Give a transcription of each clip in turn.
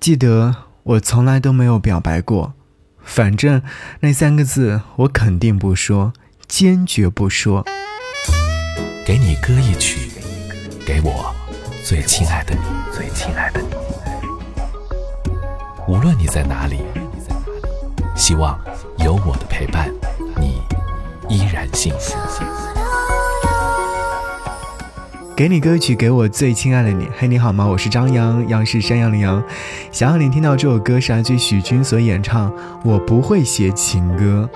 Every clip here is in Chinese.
记得我从来都没有表白过，反正那三个字我肯定不说，坚决不说。给你歌一曲，给我最亲爱的你，最亲爱的你。无论你在哪里，希望有我的陪伴，你依然幸福。给你歌曲，给我最亲爱的你。嘿，你好吗？我是张扬，杨是山羊的羊。想要你听到这首歌是来自许君所演唱。我不会写情歌。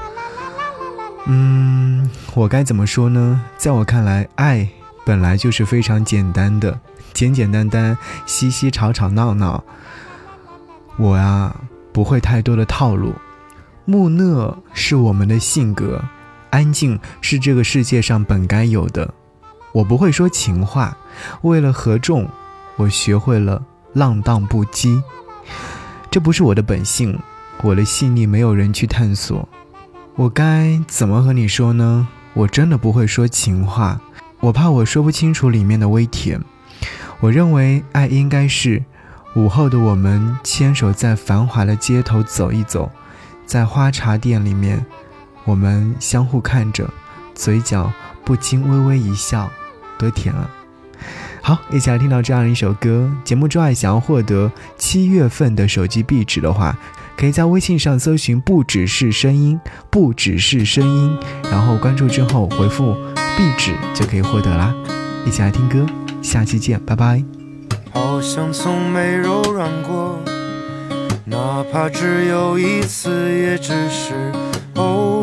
嗯，我该怎么说呢？在我看来，爱本来就是非常简单的，简简单单，嘻嘻吵吵闹闹。我啊，不会太多的套路。木讷是我们的性格，安静是这个世界上本该有的。我不会说情话，为了合众，我学会了浪荡不羁。这不是我的本性，我的细腻没有人去探索。我该怎么和你说呢？我真的不会说情话，我怕我说不清楚里面的微甜。我认为爱应该是午后的我们牵手在繁华的街头走一走，在花茶店里面，我们相互看着，嘴角不禁微微一笑。多甜啊！好，一起来听到这样一首歌。节目之外，想要获得七月份的手机壁纸的话，可以在微信上搜寻“不只是声音”，不只是声音，然后关注之后回复“壁纸”就可以获得啦。一起来听歌，下期见，拜拜。好像从没柔软过，哪怕只有一次，也只是偶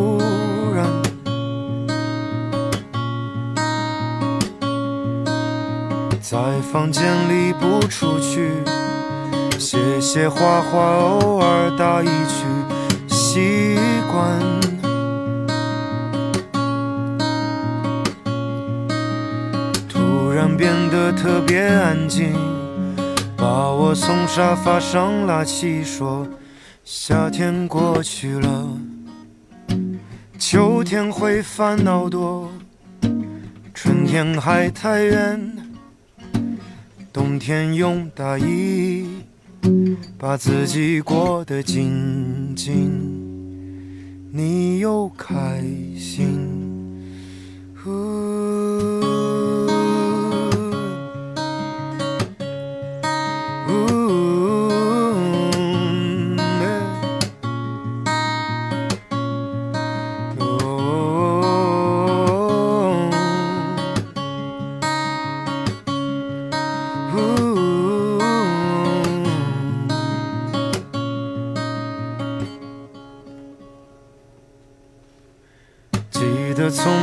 房间里不出去，写写画画，偶尔打一曲，习惯。突然变得特别安静，把我从沙发上拉起，说：夏天过去了，秋天会烦恼多，春天还太远。冬天用大衣把自己裹得紧紧，你又开心。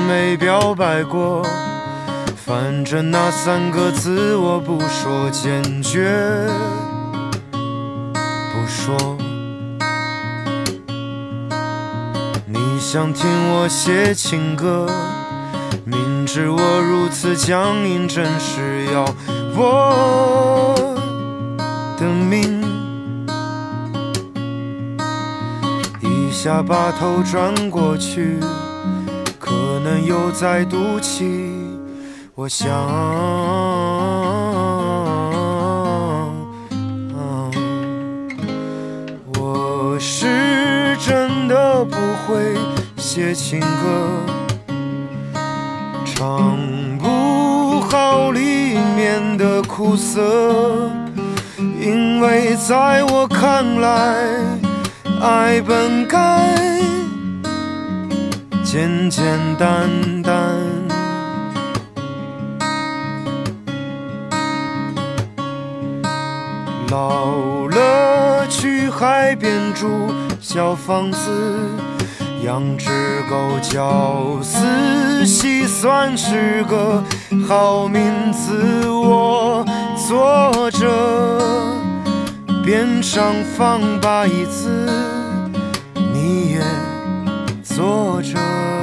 没表白过，反正那三个字我不说，坚决不说。你想听我写情歌，明知我如此僵硬，真是要我的命。一下把头转过去。能又在赌气，我想，我是真的不会写情歌，唱不好里面的苦涩，因为在我看来，爱本该。简简单单，老了去海边住小房子，养只狗叫四喜，算是个好名字。我坐着，边上放把椅子，你也坐着。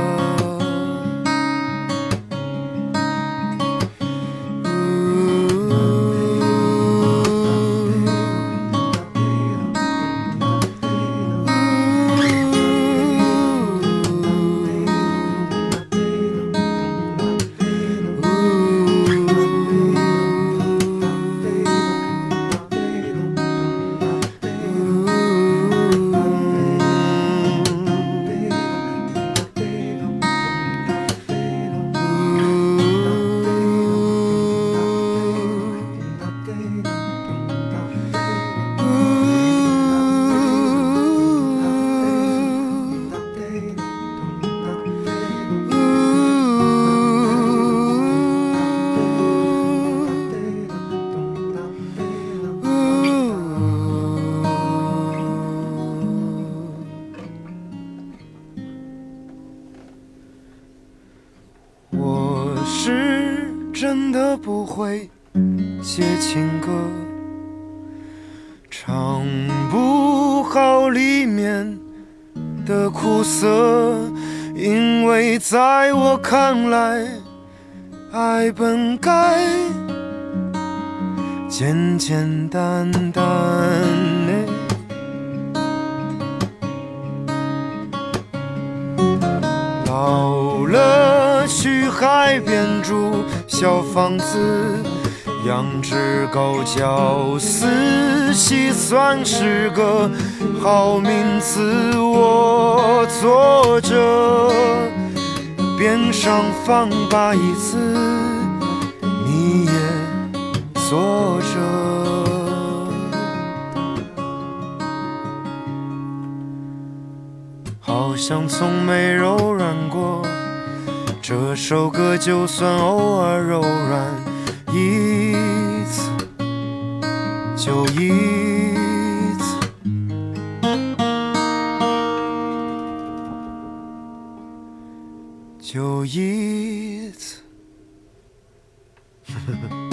真的不会写情歌，唱不好里面的苦涩，因为在我看来，爱本该简简单单。老去海边住小房子，养只狗叫四喜，算是个好名字。我坐着，边上放把椅子，你也坐着。好像从没柔软过，这首歌就算偶尔柔软一次，就一次，就一次。